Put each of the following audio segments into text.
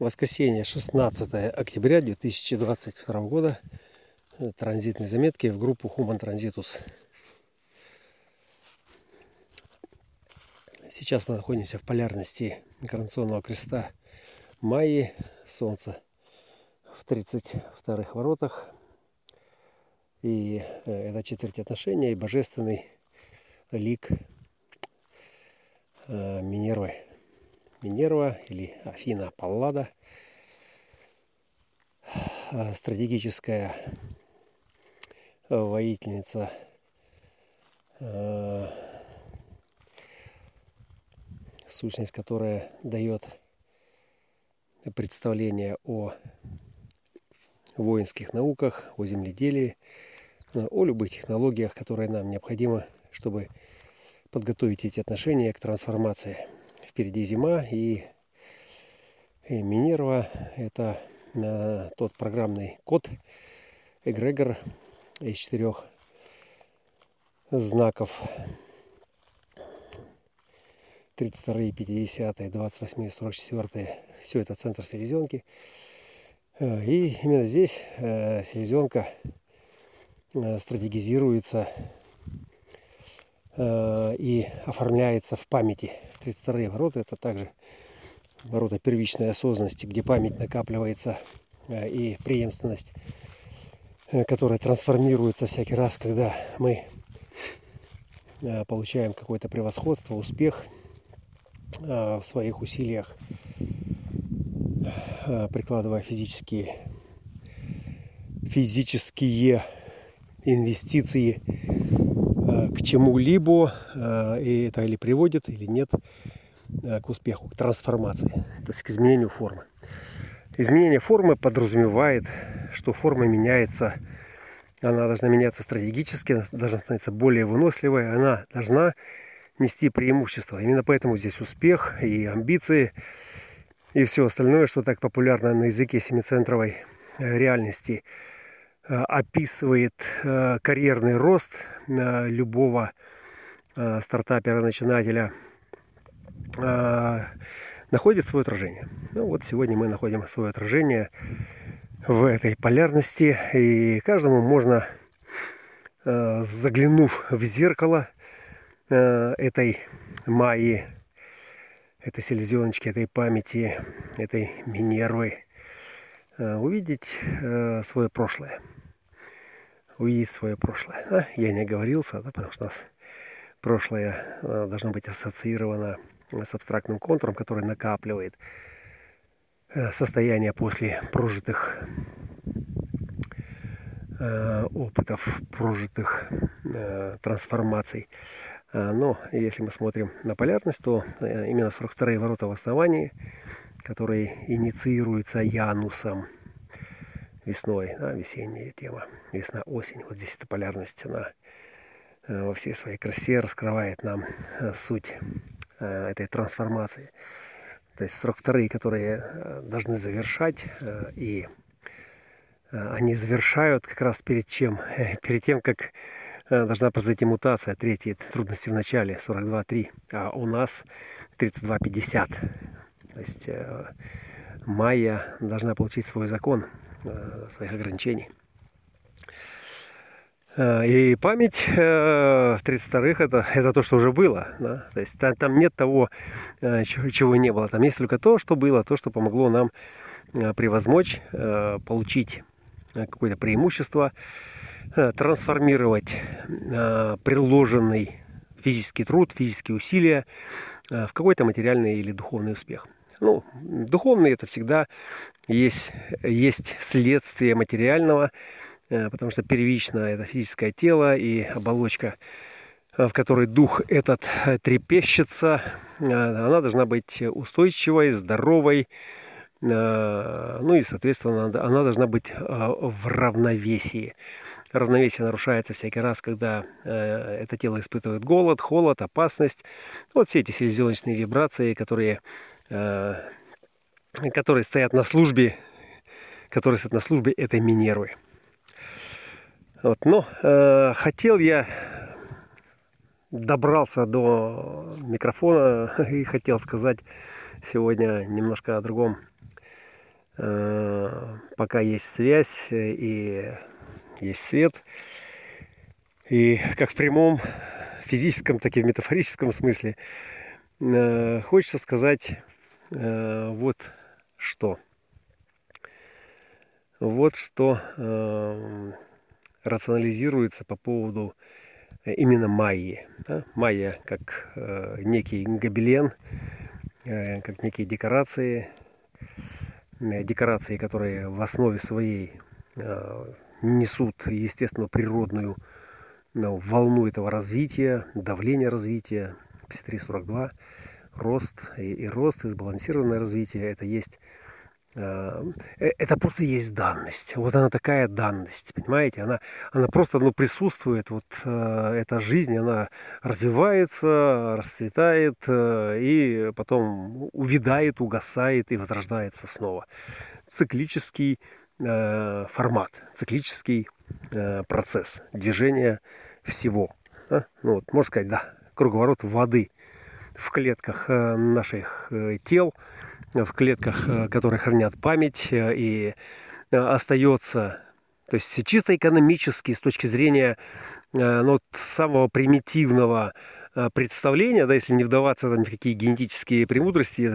Воскресенье, 16 октября 2022 года. Транзитные заметки в группу Human Transitus. Сейчас мы находимся в полярности инкарнационного креста Майи. Солнце в 32-х воротах. И э, это четверть отношения и божественный лик э, Минервы. Минерва или Афина Паллада. Э, стратегическая воительница сущность, которая дает представление о воинских науках, о земледелии, о любых технологиях, которые нам необходимы, чтобы подготовить эти отношения к трансформации. Впереди зима и, и Минерва – это э, тот программный код, эгрегор из четырех знаков 32, 50, 28, 44. Все это центр селезенки. Э, и именно здесь э, селезенка э, стратегизируется и оформляется в памяти. 32 ворота это также ворота первичной осознанности, где память накапливается и преемственность, которая трансформируется всякий раз, когда мы получаем какое-то превосходство, успех – Э, в своих усилиях, э, прикладывая физические, физические инвестиции э, к чему-либо, и это или приводит, или нет к успеху, к трансформации, то есть к изменению формы. Изменение формы подразумевает, что форма меняется, она должна меняться стратегически, должна становиться более выносливой, она должна нести преимущество. Именно поэтому здесь успех и амбиции, и все остальное, что так популярно на языке семицентровой э, реальности, э, описывает э, карьерный рост любого стартапера-начинателя, находит свое отражение. Ну вот сегодня мы находим свое отражение в этой полярности, и каждому можно, заглянув в зеркало, Э, этой Майи, этой селезеночки, этой памяти, этой Минервы, э, увидеть э, свое прошлое. Увидеть свое прошлое. А, я не оговорился, да, потому что у нас прошлое должно быть ассоциировано с абстрактным контуром, который накапливает состояние после прожитых опытов, прожитых трансформаций. А, но если мы смотрим на полярность, то э, именно 42 ворота в основании, которые инициируются Янусом весной, да, весенняя тема, весна-осень. Вот здесь эта полярность, она э, во всей своей красе раскрывает нам э, суть этой трансформации. То есть 42 которые должны завершать, и они завершают как раз перед чем? Перед тем, как Э, должна произойти мутация. Третьи трудности в начале 42-3, а у нас 32-50. То есть э, майя должна получить свой закон э, своих ограничений. И память в 32-х это, это то, что уже было. Да? То есть там, там нет того, чего не было. Там есть только то, что было, то, что помогло нам превозмочь, получить какое-то преимущество, Э, трансформировать э, приложенный физический труд, физические усилия э, в какой-то материальный или духовный успех. Ну, духовный это всегда есть, есть следствие материального, потому что первично это физическое тело и оболочка, в которой дух этот трепещется, она должна быть устойчивой, здоровой, ну и, соответственно, она должна быть в равновесии равновесие нарушается всякий раз, когда э, это тело испытывает голод, холод, опасность. Вот все эти селезеночные вибрации, которые, э, которые стоят на службе, которые стоят на службе этой Минервы. Вот, но э, хотел я добрался до микрофона и хотел сказать сегодня немножко о другом. пока есть связь и есть свет. И как в прямом физическом, так и в метафорическом смысле хочется сказать вот что. Вот что рационализируется по поводу именно майи. Да? Майя как э, некий гобелен, э, как некие декорации, э, декорации, которые в основе своей э, несут, естественно, природную ну, волну этого развития, давление развития, 53-42, рост и, и рост, и сбалансированное развитие, это есть Э, э, это просто есть данность. Вот она такая данность, понимаете? Она, она просто ну, присутствует, вот э, эта жизнь, она развивается, расцветает и потом увядает, угасает и возрождается снова. Циклический формат, циклический процесс движения всего. Да? Ну, вот, можно сказать, да, круговорот воды в клетках наших тел – в клетках, э, которые хранят память, э, и э, остается, то есть чисто экономически, с точки зрения ну, самого примитивного представления, да, если не вдаваться там, в какие генетические премудрости,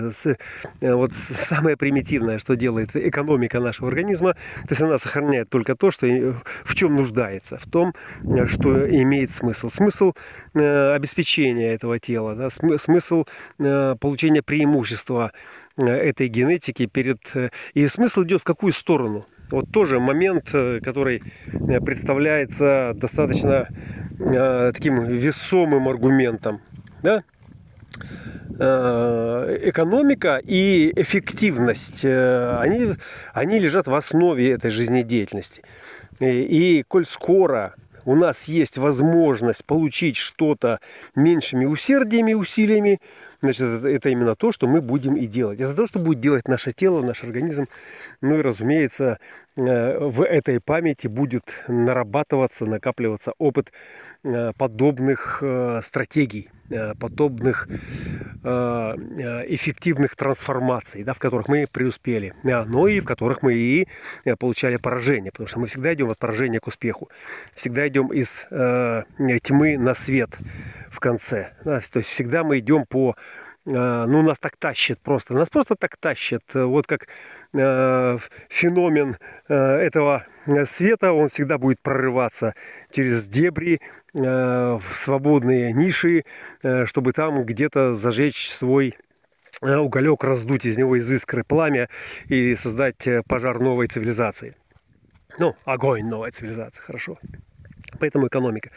вот самое примитивное, что делает экономика нашего организма, то есть она сохраняет только то, что в чем нуждается, в том, что имеет смысл. Смысл обеспечения этого тела, да, смысл получения преимущества Э, этой генетики перед... Э, и смысл идет в какую сторону? Вот тоже момент, э, который представляется достаточно таким весомым аргументом. Да? экономика и эффективность, они, они лежат в основе этой жизнедеятельности. И, и коль скоро у нас есть возможность получить что-то меньшими усердиями, усилиями, значит, это, именно то, что мы будем и делать. Это то, что будет делать наше тело, наш организм. Ну и, разумеется, э, в этой памяти будет нарабатываться, накапливаться опыт э, подобных э, стратегий, подобных эффективных трансформаций, да, в которых мы преуспели, но и в которых мы и получали поражение, потому что мы всегда идем от поражения к успеху, всегда идем из тьмы на свет в конце. Да, то есть всегда мы идем по ну, нас так тащит просто. Нас просто так тащит. Вот как э, феномен э, этого света, он всегда будет прорываться через дебри, э, в свободные ниши, э, чтобы там где-то зажечь свой уголек, раздуть из него из искры пламя и создать пожар новой цивилизации. Ну, огонь новой цивилизации, хорошо. Поэтому экономика,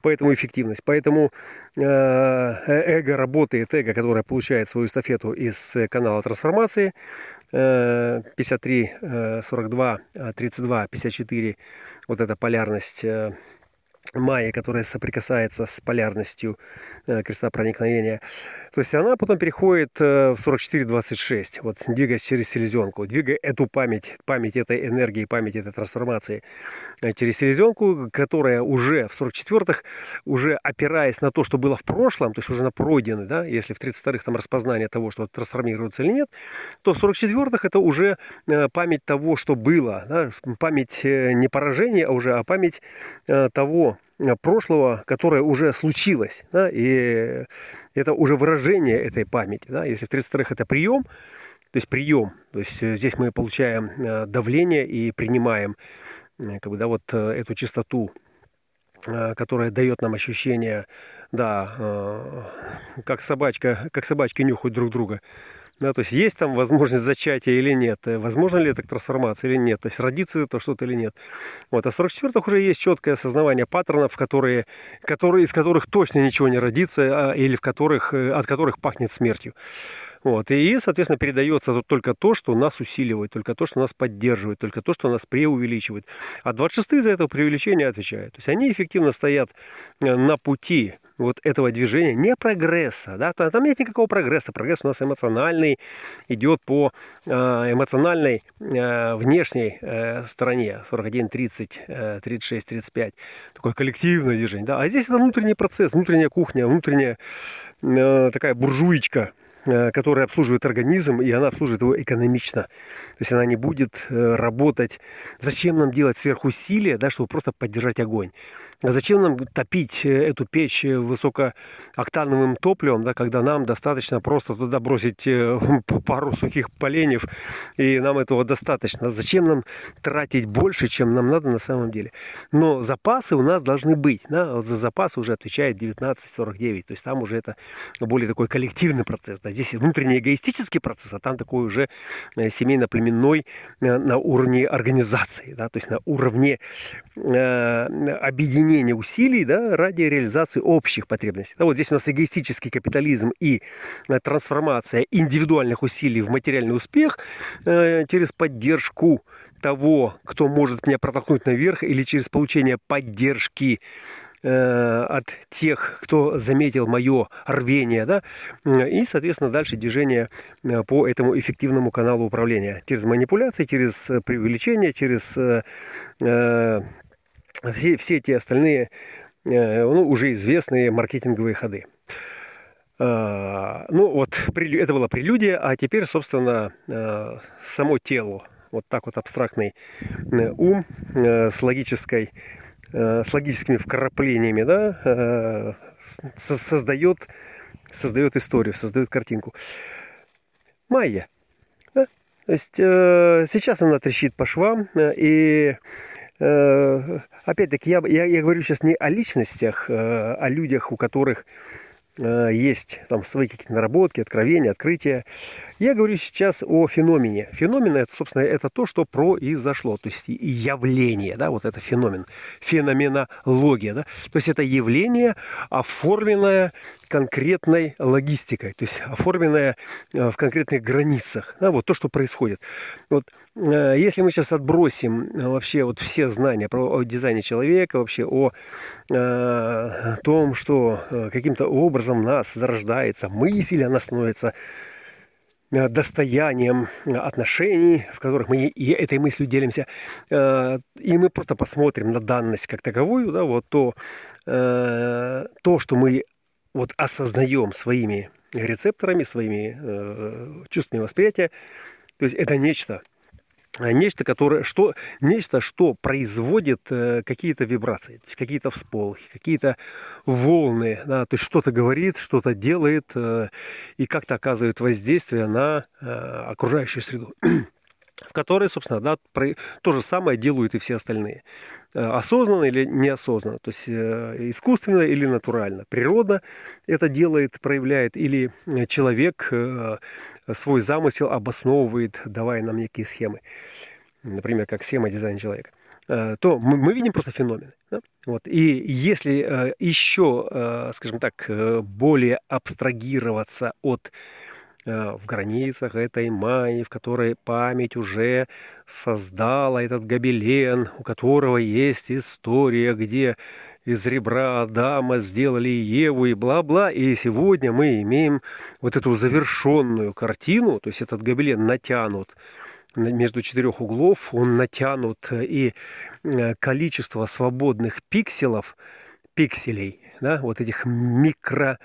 поэтому эффективность, поэтому э, эго работает, эго, которое получает свою эстафету из канала трансформации, 53, 42, 32, 54, вот эта полярность э, Майя, которая соприкасается с полярностью э, креста проникновения. То есть она потом переходит э, в 44-26, вот двигаясь через селезенку, двигая эту память, память этой энергии, память этой трансформации э, через селезенку, которая уже в 44-х, уже опираясь на то, что было в прошлом, то есть уже на пройденный, да, если в 32-х там распознание того, что трансформируется или нет, то в 44-х это уже память того, что было, да, память не поражения, а уже а память того, Э, прошлого, которое уже случилось. Да, и это уже выражение этой памяти. Да. Если в 32-х это прием, то есть прием, то есть э, здесь мы получаем э, давление и принимаем как бы, да, вот эту частоту которая дает нам ощущение, да, как собачка, как собачки нюхают друг друга. Да, то есть есть там возможность зачатия или нет, э, возможно ли это трансформация или нет, то есть родится это что-то или нет. Вот, а в 44-х уже есть четкое осознавание паттернов, которые, которые, из которых точно ничего не родится, а, или в которых, э, от которых пахнет смертью. Вот. И, соответственно, передается только то, что нас усиливает, только то, что нас поддерживает, только то, что нас преувеличивает. А 26 за это преувеличение отвечают. То есть они эффективно стоят э, на пути вот этого движения, не прогресса, да, там нет никакого прогресса, прогресс у нас эмоциональный, идет по э, эмоциональной э, внешней э, стороне, 41, 30, 36, 35, такое коллективное движение, да, а здесь это внутренний процесс, внутренняя кухня, внутренняя такая буржуечка, э, которая обслуживает организм, и она обслуживает его экономично. То есть она не будет э, работать. Зачем нам делать сверхусилия, да, чтобы просто поддержать огонь? А зачем нам топить эту печь высокооктановым топливом, да, когда нам достаточно просто туда бросить пару сухих поленьев, и нам этого достаточно? Зачем нам тратить больше, чем нам надо на самом деле? Но запасы у нас должны быть. Да? За запасы уже отвечает 1949. То есть там уже это более такой коллективный процесс. Да? Здесь внутренний эгоистический процесс, а там такой уже э, семейно-племенной э, на уровне организации. Да? То есть на уровне э, объединения усилий да, ради реализации общих потребностей. Да, вот здесь у нас эгоистический капитализм и э, трансформация индивидуальных усилий в материальный успех э, через поддержку того, кто может меня протолкнуть наверх, или через получение поддержки Э, от тех, кто заметил мое рвение, да, и, соответственно, дальше движение э, по этому эффективному каналу управления. Через манипуляции, через э, преувеличение, через все, все эти остальные ну, уже известные маркетинговые ходы. Ну вот, это была прелюдия, а теперь, собственно, само тело, вот так вот абстрактный ум с логической Э, с логическими вкраплениями, да, э, создает, создает историю, создает картинку. Майя. Да? То есть э, сейчас она трещит по швам, и опять-таки я, я, я говорю сейчас не о личностях, о людях, у которых есть там свои какие-то наработки, откровения, открытия. Я говорю сейчас о феномене. Феномен это, собственно, это то, что произошло, то есть явление, да, вот это феномен, феноменология, да, то есть это явление, оформленное конкретной логистикой, то есть оформленное э, в конкретных границах, да, вот то, что происходит. Вот э, если мы сейчас отбросим э, вообще вот все знания про о дизайне человека, вообще о э, том, что каким-то образом нас зарождается мысль, она становится достоянием отношений, в которых мы и этой мыслью делимся, и мы просто посмотрим на данность как таковую, да, вот то, то что мы вот осознаем своими рецепторами, своими чувствами восприятия, то есть это нечто, нечто, которое, что, нечто, что производит э, какие-то вибрации, то есть какие-то всполохи, какие-то волны, да, то есть что-то говорит, что-то делает э, и как-то оказывает воздействие на э, окружающую среду в которой, собственно, да, то же самое делают и все остальные. Э, осознанно или неосознанно, то есть э, искусственно или натурально. Природа это делает, проявляет, или человек э, свой замысел обосновывает, давая нам некие схемы. Например, как схема дизайна человека то мы видим просто феномены. Да? Вот. И если еще, скажем так, более абстрагироваться от в границах этой Майи, в которой память уже создала этот гобелен, у которого есть история, где из ребра Адама сделали Еву и бла-бла. И сегодня мы имеем вот эту завершенную картину, то есть этот гобелен натянут между четырех углов, он натянут, и э, количество свободных пикселов, пикселей, да, вот этих микро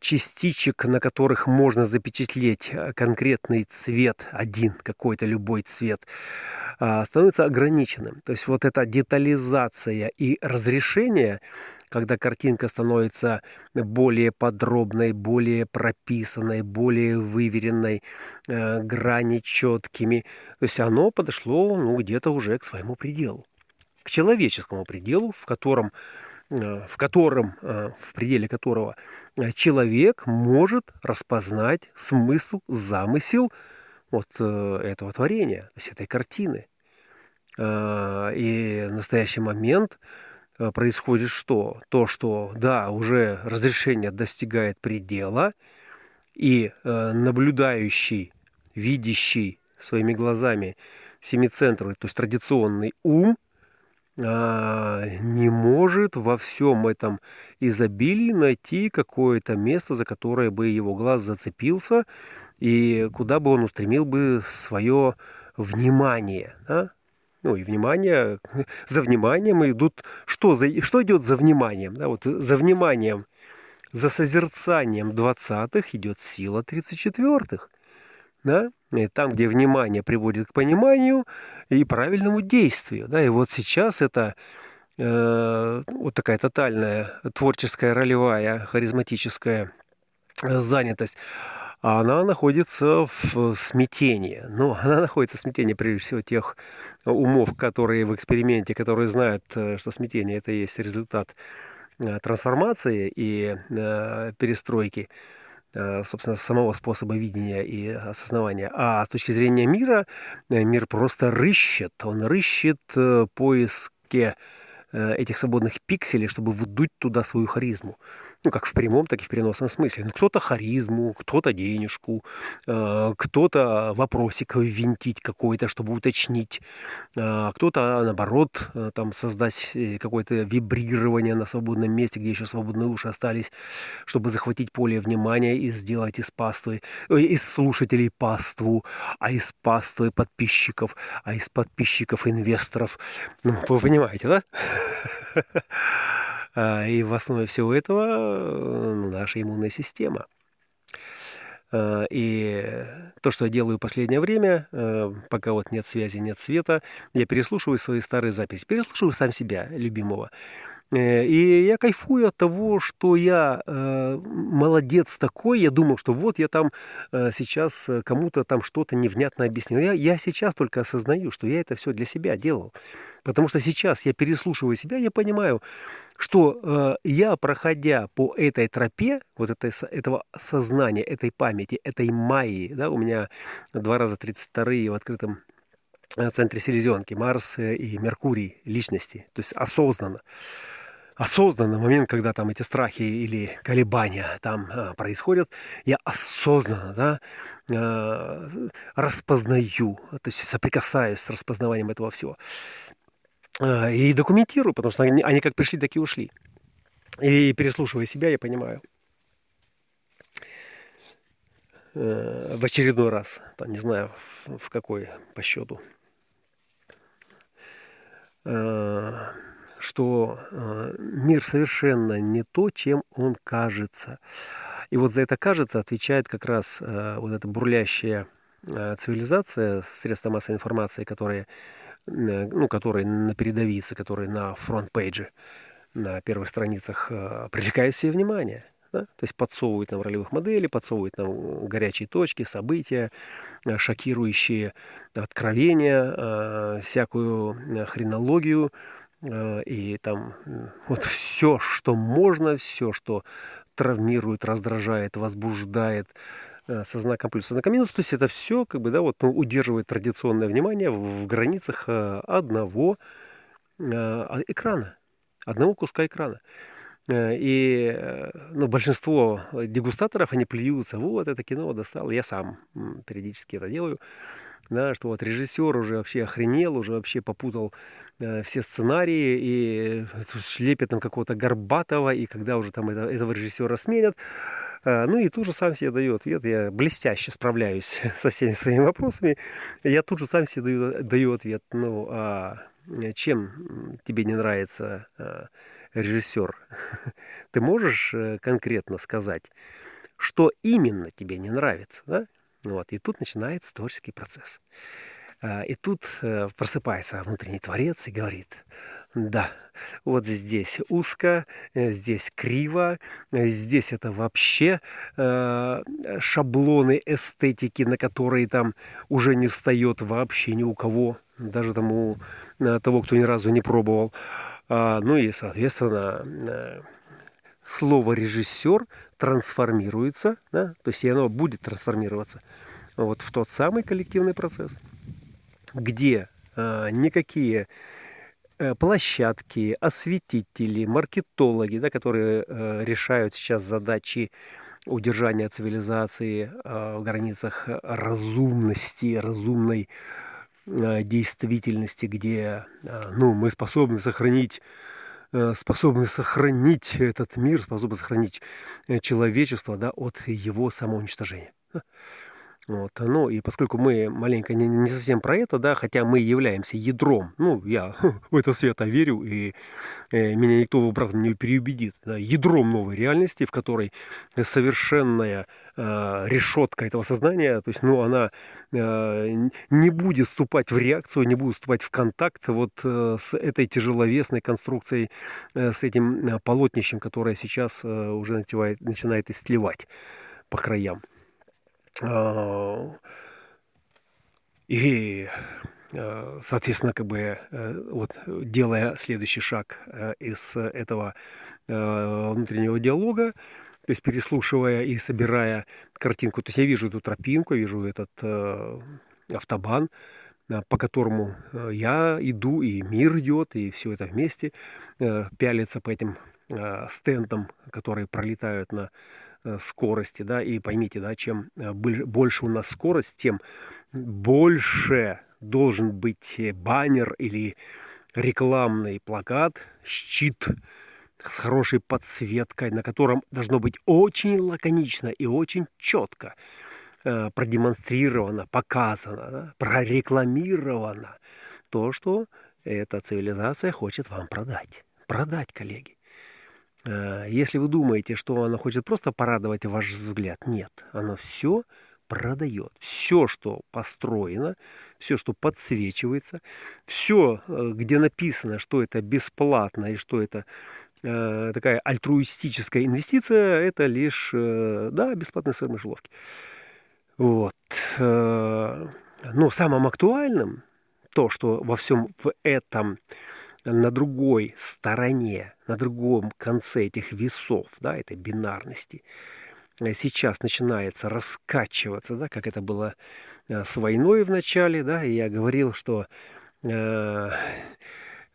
частичек, на которых можно запечатлеть а, конкретный цвет, один какой-то любой цвет, а, становится ограниченным. То есть вот эта детализация и разрешение, когда картинка становится более подробной, более прописанной, более выверенной, грани четкими, то есть оно подошло ну, где-то уже к своему пределу, к человеческому пределу, в котором в котором, э, в пределе которого э, человек может распознать смысл, замысел вот этого творения, то есть этой картины. И в настоящий момент происходит что? То, что, да, уже разрешение достигает предела, и наблюдающий, видящий своими глазами семицентровый, то есть традиционный ум, не может во всем этом изобилии найти какое-то место, за которое бы его глаз зацепился, и куда бы он устремил бы свое внимание. Да? Ну и внимание, за вниманием идут, что, за, что идет за вниманием? Да? Вот за вниманием, за созерцанием 20-х идет сила 34-х. Да? И там, где внимание приводит к пониманию и правильному действию. Да? И вот сейчас это э, вот такая тотальная творческая, ролевая, харизматическая э, занятость она находится в смятении. Ну, она находится в смятении, прежде всего, тех умов, которые в эксперименте, которые знают, э, что смятение – это есть результат э, трансформации и э, перестройки собственно, самого способа видения и осознавания. А с точки зрения мира, мир просто рыщет. Он рыщет поиске этих свободных пикселей, чтобы вдуть туда свою харизму ну, как в прямом, так и в переносном смысле. Ну, кто-то харизму, кто-то денежку, э, кто-то вопросик ввинтить какой-то, чтобы уточнить, э, кто-то, наоборот, э, там создать какое-то вибрирование на свободном месте, где еще свободные уши остались, чтобы захватить поле внимания и сделать из паствы, из слушателей паству, а из паствы подписчиков, а из подписчиков инвесторов. Ну, вы понимаете, да? А, и в основе всего этого э, наша иммунная система. А, и то, что я делаю в последнее время, э, пока вот нет связи, нет света, я переслушиваю свои старые записи, переслушиваю сам себя, любимого. Э, и я кайфую от того, что я э, молодец такой. Я думал, что вот я там э, сейчас кому-то там что-то невнятно объяснил. Я, я сейчас только осознаю, что я это все для себя делал. Потому что сейчас я переслушиваю себя, я понимаю, что я, проходя по этой тропе, вот этой, этого сознания, этой памяти, этой майи, да, у меня два раза 32 в открытом центре селезенки, Марс и Меркурий личности, то есть осознанно осознанно, момент, когда там эти страхи или колебания там а, происходят, я осознанно, да, а, распознаю, то есть соприкасаюсь с распознаванием этого всего. А, и документирую, потому что они, они как пришли, так и ушли. И переслушивая себя, я понимаю. Э, в очередной раз, там, не знаю, в какой по счету. Что э, мир совершенно не то, чем он кажется. И вот за это кажется отвечает как раз э, вот эта бурлящая э, цивилизация, средства массовой информации, которые, ну, которые на передовице, которые на фронт-пейдже, на первых страницах привлекают себе внимание. Да? То есть подсовывают нам ролевых моделей, подсовывают нам горячие точки, события, шокирующие откровения, всякую хренологию, Э, и там вот все, что можно, все, что травмирует, раздражает, возбуждает э, со знаком плюс, со минус. То есть это все как бы, да, вот, ну, удерживает традиционное внимание в границах э, одного а, экрана, одного куска экрана. И ну, большинство дегустаторов, они плюются, вот это кино достал. Я сам периодически это делаю да, что вот режиссер уже вообще охренел, уже вообще попутал э, все сценарии и шлепит там какого-то Горбатова, и когда уже там это, этого режиссера сменят, э, ну и тут же сам себе даю ответ, я блестяще справляюсь со всеми своими вопросами, я тут же сам себе даю, даю ответ, ну а чем тебе не нравится э, режиссер? Ты можешь э, конкретно сказать, что именно тебе не нравится, да? Вот, и тут начинается творческий процесс. И тут э, просыпается внутренний творец и говорит, да, вот здесь узко, э, здесь криво, э, здесь это вообще шаблоны эстетики, на которые там уже не встает вообще ни у кого, даже тому, того, кто ни разу не пробовал. А, ну и, соответственно, слово режиссер трансформируется, да, то есть и оно будет трансформироваться вот в тот самый коллективный процесс, где э, никакие э, площадки, осветители, маркетологи, да, которые э, решают сейчас задачи удержания цивилизации э, в границах разумности, разумной э, действительности, где э, ну, мы способны сохранить Э, способны сохранить этот мир, способны сохранить э, человечество да, от его самоуничтожения. Вот, ну и поскольку мы маленько не, не совсем про это, да, хотя мы являемся ядром, ну, я в это свято верю, и э, меня никто в обратном не переубедит, да, ядром новой реальности, в которой совершенная э, решетка этого сознания, то есть, ну, она э, не будет вступать в реакцию, не будет вступать в контакт вот э, с этой тяжеловесной конструкцией, э, с этим э, полотнищем, которое сейчас э, уже начинает, начинает истлевать по краям. А, и, а, соответственно, как бы э, вот делая следующий шаг э, из этого э, внутреннего диалога, то есть переслушивая и собирая картинку, то есть я вижу эту тропинку, вижу этот автобан, по которому я иду, и мир идет, и все это вместе пялится по этим стендам, которые пролетают на Э, скорости, да, и поймите, да, чем э, больше у нас скорость, тем больше должен быть э, баннер или рекламный плакат, щит с хорошей подсветкой, на котором должно быть очень лаконично и очень четко продемонстрировано, показано, прорекламировано то, что эта цивилизация хочет вам продать. Продать, коллеги. Э, если вы думаете, что она хочет просто порадовать ваш взгляд, нет, она все продает. Все, что построено, все, что подсвечивается, все, э, где написано, что это бесплатно и что это э, такая альтруистическая инвестиция, это лишь, э, да, бесплатные сыр мышеловки. Вот. Э, но самым актуальным то, что во всем в этом на другой стороне, на другом конце этих весов, да, этой бинарности, э, сейчас начинается раскачиваться, да, как это было э, с войной в начале, да, и я говорил, что э,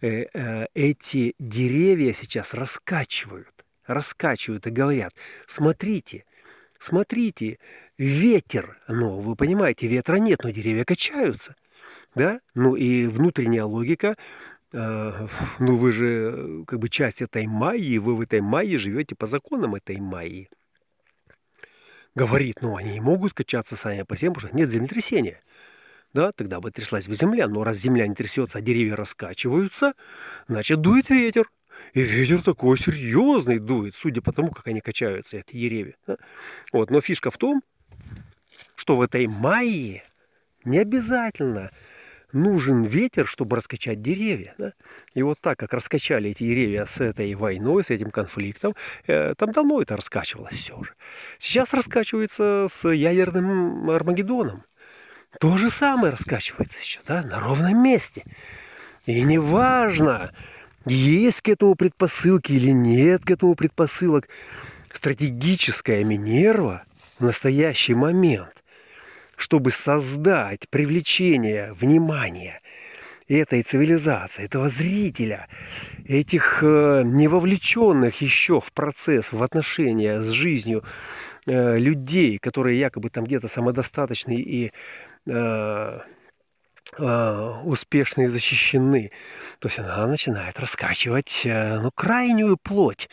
эти деревья сейчас раскачивают, раскачивают и говорят, смотрите, смотрите, ветер, ну, вы понимаете, ветра нет, но деревья качаются, да, ну и внутренняя логика ну вы же э, как бы часть этой майи, вы в этой майе живете по законам этой майи. Говорит, ну они не могут качаться сами по себе, потому что нет землетрясения. Да, тогда бы тряслась бы земля, но раз земля не трясется, а деревья раскачиваются, значит дует ветер. И ветер такой серьезный дует, судя по тому, как они качаются, эти деревья. Да? Вот, но фишка в том, что в этой майе не обязательно нужен ветер, чтобы раскачать деревья. Да? И вот так, как раскачали эти деревья с этой войной, с этим конфликтом, э, там давно это раскачивалось все уже. Сейчас раскачивается с ядерным Армагеддоном. То же самое раскачивается сейчас, да, на ровном месте. И неважно, есть к этому предпосылки или нет к этому предпосылок, стратегическая Минерва в настоящий момент чтобы создать привлечение внимания этой цивилизации, этого зрителя, этих э, не вовлеченных еще в процесс, в отношения с жизнью э, людей, которые якобы там где-то самодостаточны и э, э, успешны и защищены. То есть она начинает раскачивать э, ну, крайнюю плоть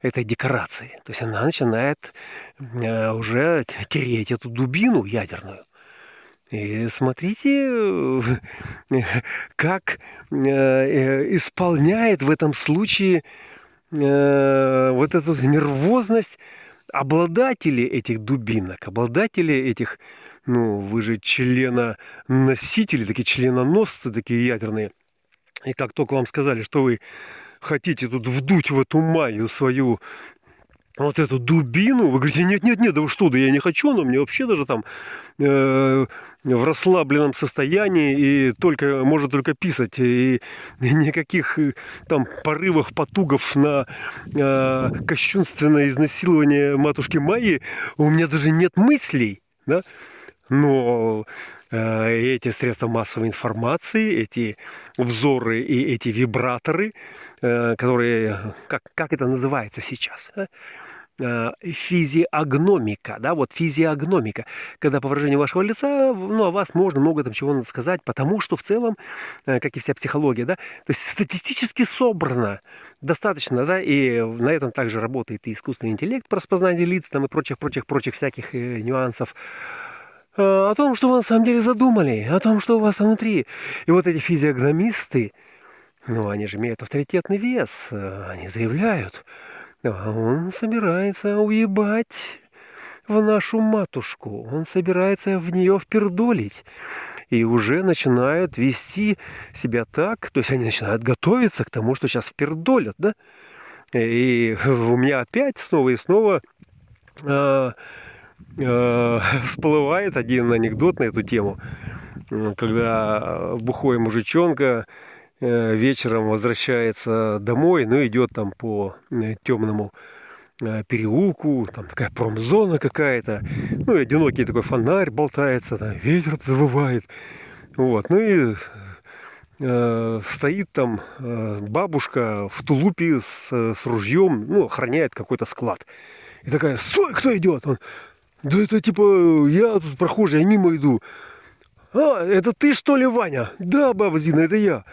этой декорации. То есть она начинает уже тереть эту дубину ядерную. И смотрите, э, как э, э, исполняет в этом случае вот эту нервозность обладатели этих дубинок, обладатели этих, ну, вы же члена-носители, такие членоносцы, такие ядерные. И как только вам сказали, что вы хотите тут вдуть в эту маю свою вот эту дубину, вы говорите, нет, нет, нет, да вы что, да я не хочу, но мне вообще даже там э, в расслабленном состоянии и только, может только писать, и, никаких э, там порывах, потугов на э, кощунственное изнасилование матушки Майи у меня даже нет мыслей, да, но э, эти средства массовой информации, эти взоры и эти вибраторы, э, которые, как, как это называется сейчас? Э, физиогномика, да, вот физиогномика, когда по выражению вашего лица, ну, о вас можно много там чего сказать, потому что в целом, э, как и вся психология, да, то есть статистически собрано достаточно, да, и на этом также работает и искусственный интеллект по распознанию лиц там и прочих-прочих-прочих всяких э, нюансов. о том, что вы на самом деле задумали, о том, что у вас внутри. И вот эти физиогномисты, ну, они же имеют авторитетный вес, они заявляют, а он собирается уебать в нашу матушку, он собирается в нее впердолить. И уже начинают вести себя так, то есть они начинают готовиться к тому, что сейчас впердолят, да? И у меня опять снова и снова э, э, всплывает один анекдот на эту тему, когда бухой мужичонка вечером возвращается домой, ну идет там по э, темному э, переулку, там такая промзона какая-то, ну и одинокий такой фонарь болтается, там ветер завывает, вот, ну и э, стоит там э, бабушка в тулупе с, с ружьем, ну, охраняет какой-то склад. И такая, стой, кто идет? Он, да это типа, я тут прохожий, я мимо иду. А, это ты что ли, Ваня? Да, баба Зина, это я.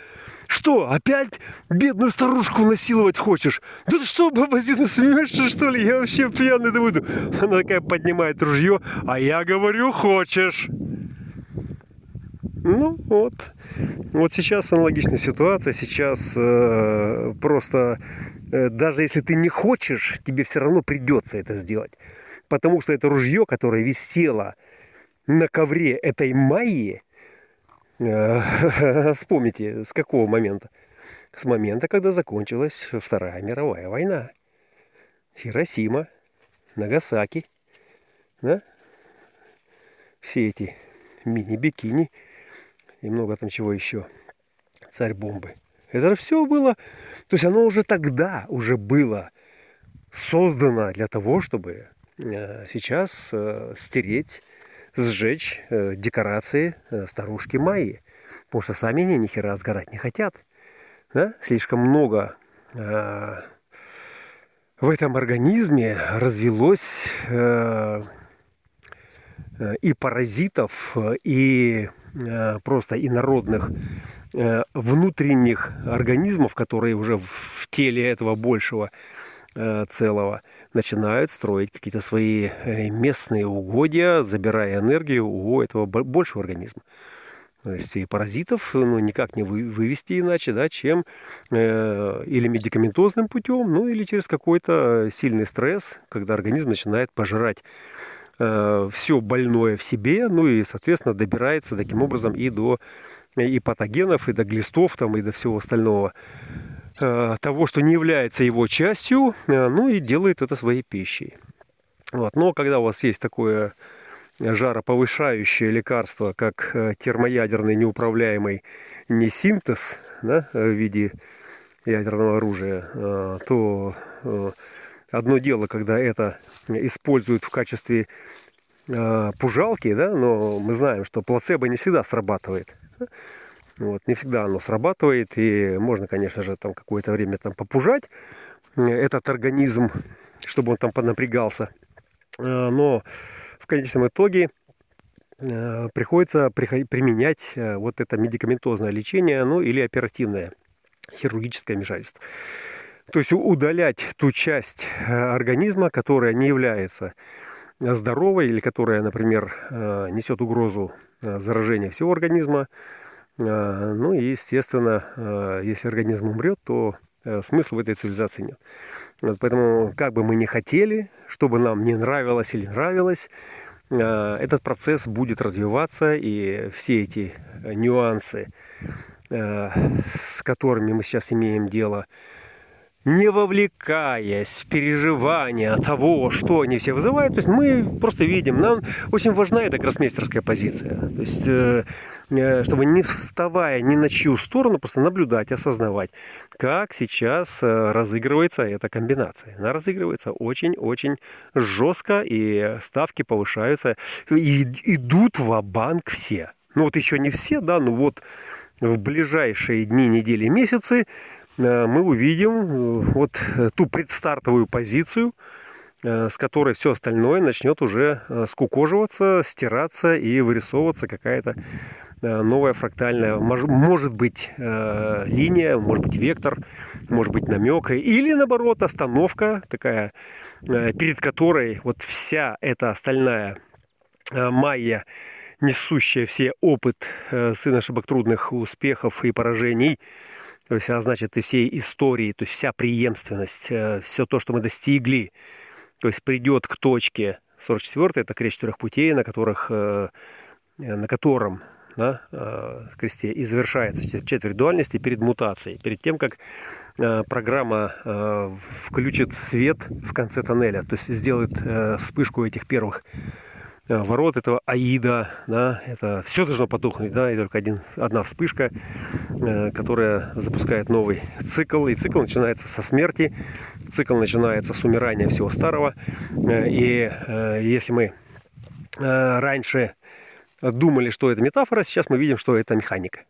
Что, опять бедную старушку насиловать хочешь? Да ты что, баба Зина, смеешься, что ли? Я вообще пьяный да буду. Она такая поднимает ружье, а я говорю, хочешь. Ну, вот. Вот сейчас аналогичная ситуация. Сейчас э, просто, э, даже если ты не хочешь, тебе все равно придется это сделать. Потому что это ружье, которое висело на ковре этой Майи, вспомните, с какого момента? С момента, когда закончилась Вторая мировая война. Хиросима, Нагасаки, да? Все эти мини-бикини – и много там чего еще. Царь бомбы. Это все было, то есть оно уже тогда уже было создано для того, чтобы э, сейчас э, стереть, сжечь э, декорации старушки Майи. Потому что сами они ни хера сгорать не хотят. Да? Слишком много в этом организме развелось и паразитов, и Э, просто инородных э, внутренних организмов, которые уже в теле этого большего э, целого начинают строить какие-то свои местные угодья, забирая энергию у этого большего организма. То есть и паразитов ну, никак не вывести иначе, да, чем э, или медикаментозным путем, ну или через какой-то сильный стресс, когда организм начинает пожирать э, все больное в себе, ну и, соответственно, добирается таким образом и до и патогенов, и до глистов, там, и до всего остального э, того, что не является его частью, э, ну и делает это своей пищей. Вот. Но когда у вас есть такое жароповышающее лекарство, как э, термоядерный неуправляемый несинтез да, в виде ядерного оружия, э, то э, одно дело, когда это используют в качестве э, пужалки, да, но мы знаем, что плацебо не всегда срабатывает. Вот, не всегда оно срабатывает, и можно, конечно же, там какое-то время там попужать этот организм, чтобы он там понапрягался. Э, но в конечном итоге э, приходится применять э, вот это медикаментозное лечение, ну или оперативное хирургическое вмешательство. То есть удалять ту часть э, организма, которая не является здоровой или которая, например, э, несет угрозу э, заражения всего организма. Ну и, естественно, если организм умрет, то смысла в этой цивилизации нет. Вот поэтому, как бы мы ни хотели, чтобы нам не нравилось или нравилось, этот процесс будет развиваться, и все эти нюансы, с которыми мы сейчас имеем дело, не вовлекаясь в переживания того, что они все вызывают. То есть мы просто видим, нам очень важна эта гроссмейстерская позиция. То есть, э, э, чтобы не вставая ни на чью сторону, просто наблюдать, осознавать, как сейчас э, разыгрывается эта комбинация. Она разыгрывается очень-очень жестко, и ставки повышаются, и идут в банк все. Ну вот еще не все, да, но вот в ближайшие дни, недели, месяцы мы увидим э, вот э, ту предстартовую позицию, с которой все остальное начнет уже скукоживаться, стираться и вырисовываться какая-то новая фрактальная, может быть, линия, может быть, вектор, может быть, намек, или, наоборот, остановка такая, перед которой вот вся эта остальная майя, несущая все опыт сын ошибок трудных успехов и поражений, то есть, а значит, и всей истории, то есть вся преемственность, все то, что мы достигли, то есть придет к точке 44 это крест четырех путей, на которых, на котором да, э, кресте и завершается четверть дуальности перед мутацией, перед тем, как э, программа э, включит свет в конце тоннеля, то есть сделает вспышку этих первых ворот этого аида, да, это все должно потухнуть, да, и только один, одна вспышка, которая запускает новый цикл, и цикл начинается со смерти, цикл начинается с умирания всего старого, и если мы раньше думали, что это метафора, сейчас мы видим, что это механика.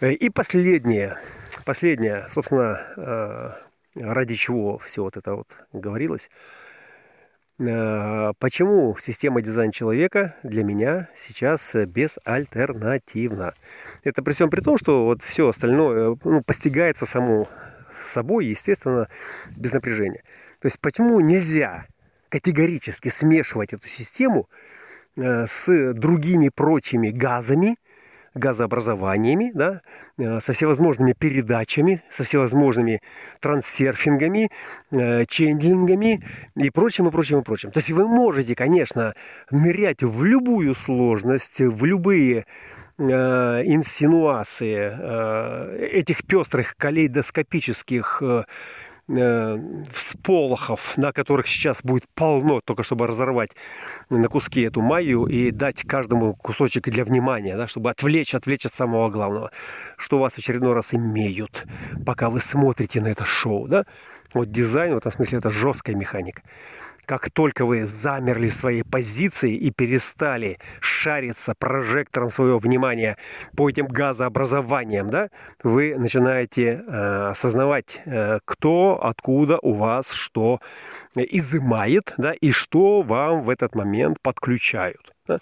И последнее, последнее, собственно, э, ради чего все вот это вот говорилось. Э, почему система дизайна человека для меня сейчас безальтернативна? Это при всем при том, что вот все остальное ну, постигается само собой, естественно, без напряжения. То есть почему нельзя категорически смешивать эту систему Э, с другими прочими газами, газообразованиями, да, э, со всевозможными передачами, со всевозможными трансерфингами, э, чендлингами и прочим, и прочим, и прочим. То есть вы можете, конечно, нырять в любую сложность, в любые инсинуации этих пестрых калейдоскопических Э, всполохов, на которых сейчас будет полно, только чтобы разорвать на куски эту майю и дать каждому кусочек для внимания, да, чтобы отвлечь, отвлечь от самого главного, что вас в очередной раз имеют, пока вы смотрите на это шоу. Да? Вот дизайн в этом смысле это жесткая механика как только вы замерли в своей позиции и перестали шариться прожектором своего внимания по этим газообразованиям, да, вы начинаете э, осознавать, э, кто, откуда у вас что изымает, да, и что вам в этот момент подключают. Да.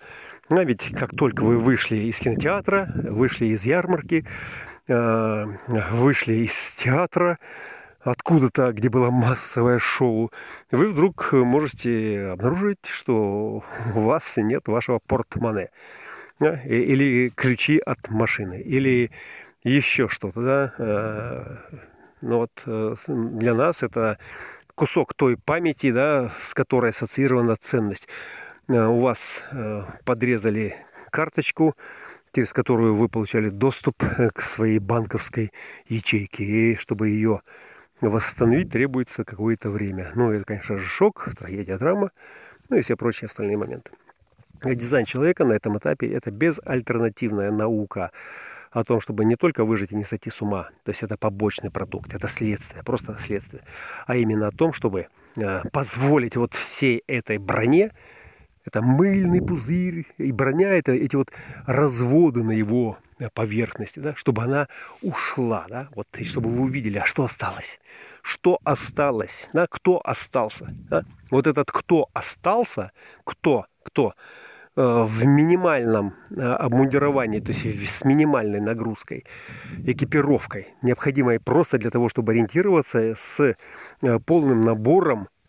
А ведь как только вы вышли из кинотеатра, вышли из ярмарки, э, вышли из театра, откуда-то, где было массовое шоу, вы вдруг можете обнаружить, что у вас нет вашего портмоне. Или ключи от машины, или еще что-то. Да? Э, ну вот э, для нас это кусок той памяти, да, с которой ассоциирована ценность. Э, у вас подрезали карточку, через которую вы получали доступ к своей банковской ячейке. И чтобы ее восстановить требуется какое-то время. Ну, это, конечно же, шок, трагедия, драма, ну и все прочие остальные моменты. Дизайн человека на этом этапе – это безальтернативная наука о том, чтобы не только выжить и не сойти с ума, то есть это побочный продукт, это следствие, просто следствие, а именно о том, чтобы э, позволить вот всей этой броне, это мыльный пузырь и броня, это эти вот разводы на его Э, поверхности, да, чтобы она ушла, да, вот, и чтобы вы увидели, а что осталось, что осталось, да, кто остался, да? вот этот кто остался, кто, кто э, в минимальном э, обмундировании, то есть с минимальной нагрузкой, экипировкой, необходимой просто для того, чтобы ориентироваться с полным набором Э,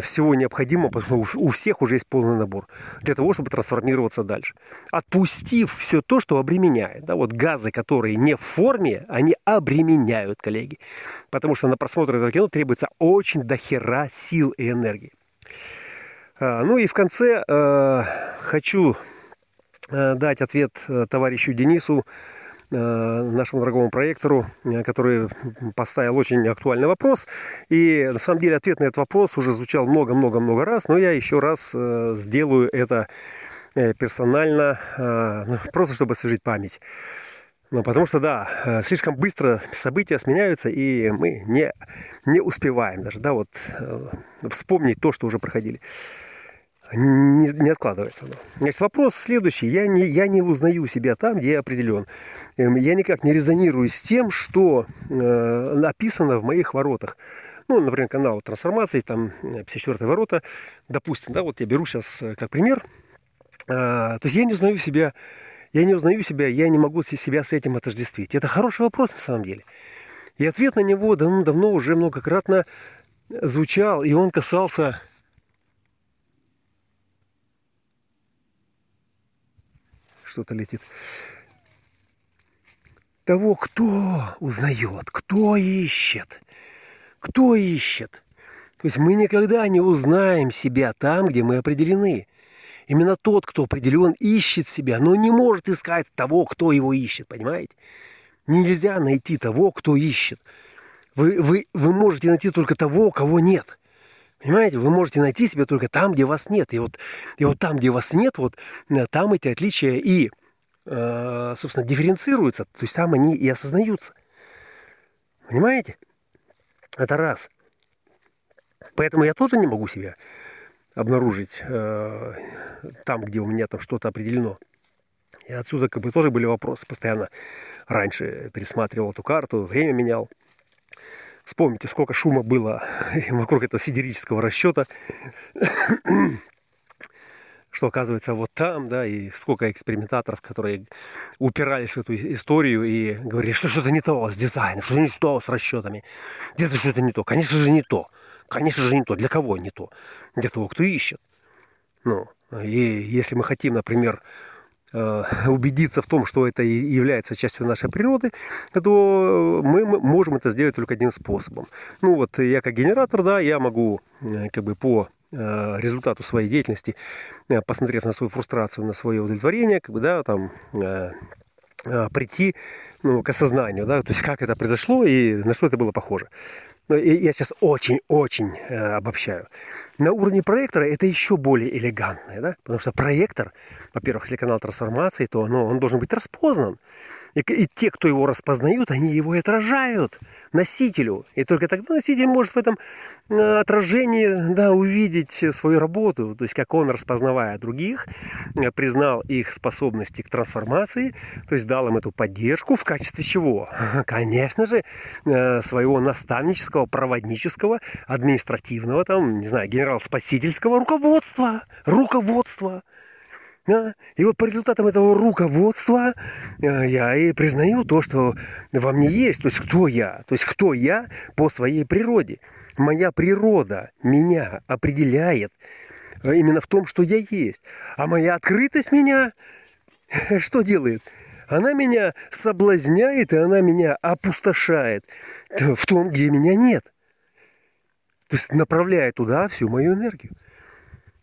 всего необходимого, потому что у всех уже есть полный набор, для того, чтобы трансформироваться дальше. Отпустив все то, что обременяет. Да, вот газы, которые не в форме, они обременяют, коллеги. Потому что на просмотр этого кино требуется очень дохера сил и энергии. А, ну и в конце э, хочу э, дать ответ э, товарищу Денису Э, нашему дорогому проектору, э, который поставил очень актуальный вопрос. И на самом деле ответ на этот вопрос уже звучал много-много-много раз, но я еще раз э, сделаю это персонально, ну, просто чтобы освежить память. Ну, потому что, да, слишком быстро события сменяются, и мы не, не успеваем даже, да, вот вспомнить то, что уже проходили не, не откладывается. Значит, вопрос следующий. Я не, я не узнаю себя там, где я определен. Эм, я никак не резонирую с тем, что э, написано в моих воротах. Ну, например, канал трансформации, там 54 э, ворота, допустим, да, вот я беру сейчас э, как пример. А, то есть я не узнаю себя, я не узнаю себя, я не могу себя с этим отождествить. Это хороший вопрос на самом деле. И ответ на него давно, давно уже многократно звучал, и он касался что-то летит. Того, кто узнает, кто ищет, кто ищет. То есть мы никогда не узнаем себя там, где мы определены. Именно тот, кто определен, ищет себя, но не может искать того, кто его ищет, понимаете? Нельзя найти того, кто ищет. Вы, вы, вы можете найти только того, кого нет. Понимаете, вы можете найти себя только там, где вас нет. И вот, и вот там, где вас нет, вот э, там эти отличия и, э, собственно, дифференцируются. То есть там они и осознаются. Понимаете? Это раз. Поэтому я тоже не могу себя обнаружить э, там, где у меня там что-то определено. И отсюда как бы тоже были вопросы. Постоянно раньше пересматривал эту карту, время менял. Вспомните, сколько шума было вокруг этого сидерического расчета, что оказывается вот там, да, и сколько экспериментаторов, которые упирались в эту историю и говорили, что что-то не то с дизайном, что-то не то с расчетами, где-то что-то не то, конечно же не то, конечно же не то, для кого не то, для того, кто ищет. Ну, и если мы хотим, например, убедиться в том, что это является частью нашей природы, то мы можем это сделать только одним способом. Ну вот я как генератор, да, я могу э, как бы по э, результату своей деятельности, посмотрев на свою фрустрацию, на свое удовлетворение, как бы, да, там, прийти ну, к осознанию, да, то есть как это произошло и на что это было похоже. Но я сейчас очень-очень обобщаю. На уровне проектора это еще более элегантно, да? потому что проектор, во-первых, если канал трансформации, то ну, он должен быть распознан. И, и те, кто его распознают, они его и отражают носителю. И только тогда носитель может в этом э, отражении да, увидеть свою работу. То есть, как он, распознавая других, э, признал их способности к трансформации, то есть дал им эту поддержку в качестве чего? Конечно же, э, своего наставнического, проводнического, административного, там, не знаю, генерал-спасительского руководства. Руководства. А? И вот по результатам этого руководства э, я и признаю то, что во мне есть. То есть кто я? То есть кто я по своей природе? Моя природа меня определяет э, именно в том, что я есть. А моя открытость меня что делает? Она меня соблазняет, и она меня опустошает в том, где меня нет. То есть направляя туда всю мою энергию.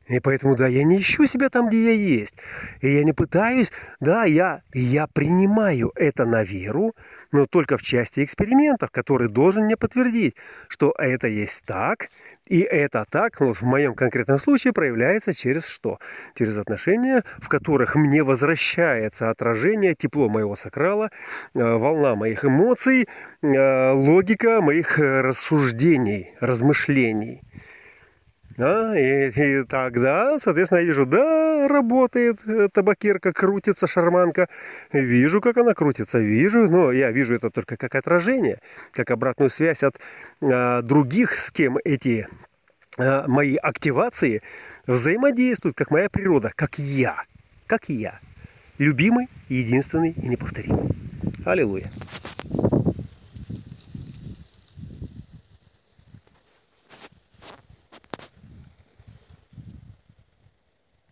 И поэтому, да, я не ищу себя там, где я есть. И я не пытаюсь, да, я, я принимаю это на веру, но только в части экспериментов, который должен мне подтвердить, что это есть так, и это так, ну, вот в моем конкретном случае проявляется через что? Через отношения, в которых мне возвращается отражение, тепло моего сакрала, э, волна моих эмоций, э, логика моих э, рассуждений, размышлений. Да, и, и тогда, соответственно, я вижу, да, работает э, табакерка, крутится шарманка. Вижу, как она крутится, вижу, но я вижу это только как отражение, как обратную связь от а, других, с кем эти а, мои активации взаимодействуют, как моя природа, как я, как я. Любимый, единственный и неповторимый. Аллилуйя.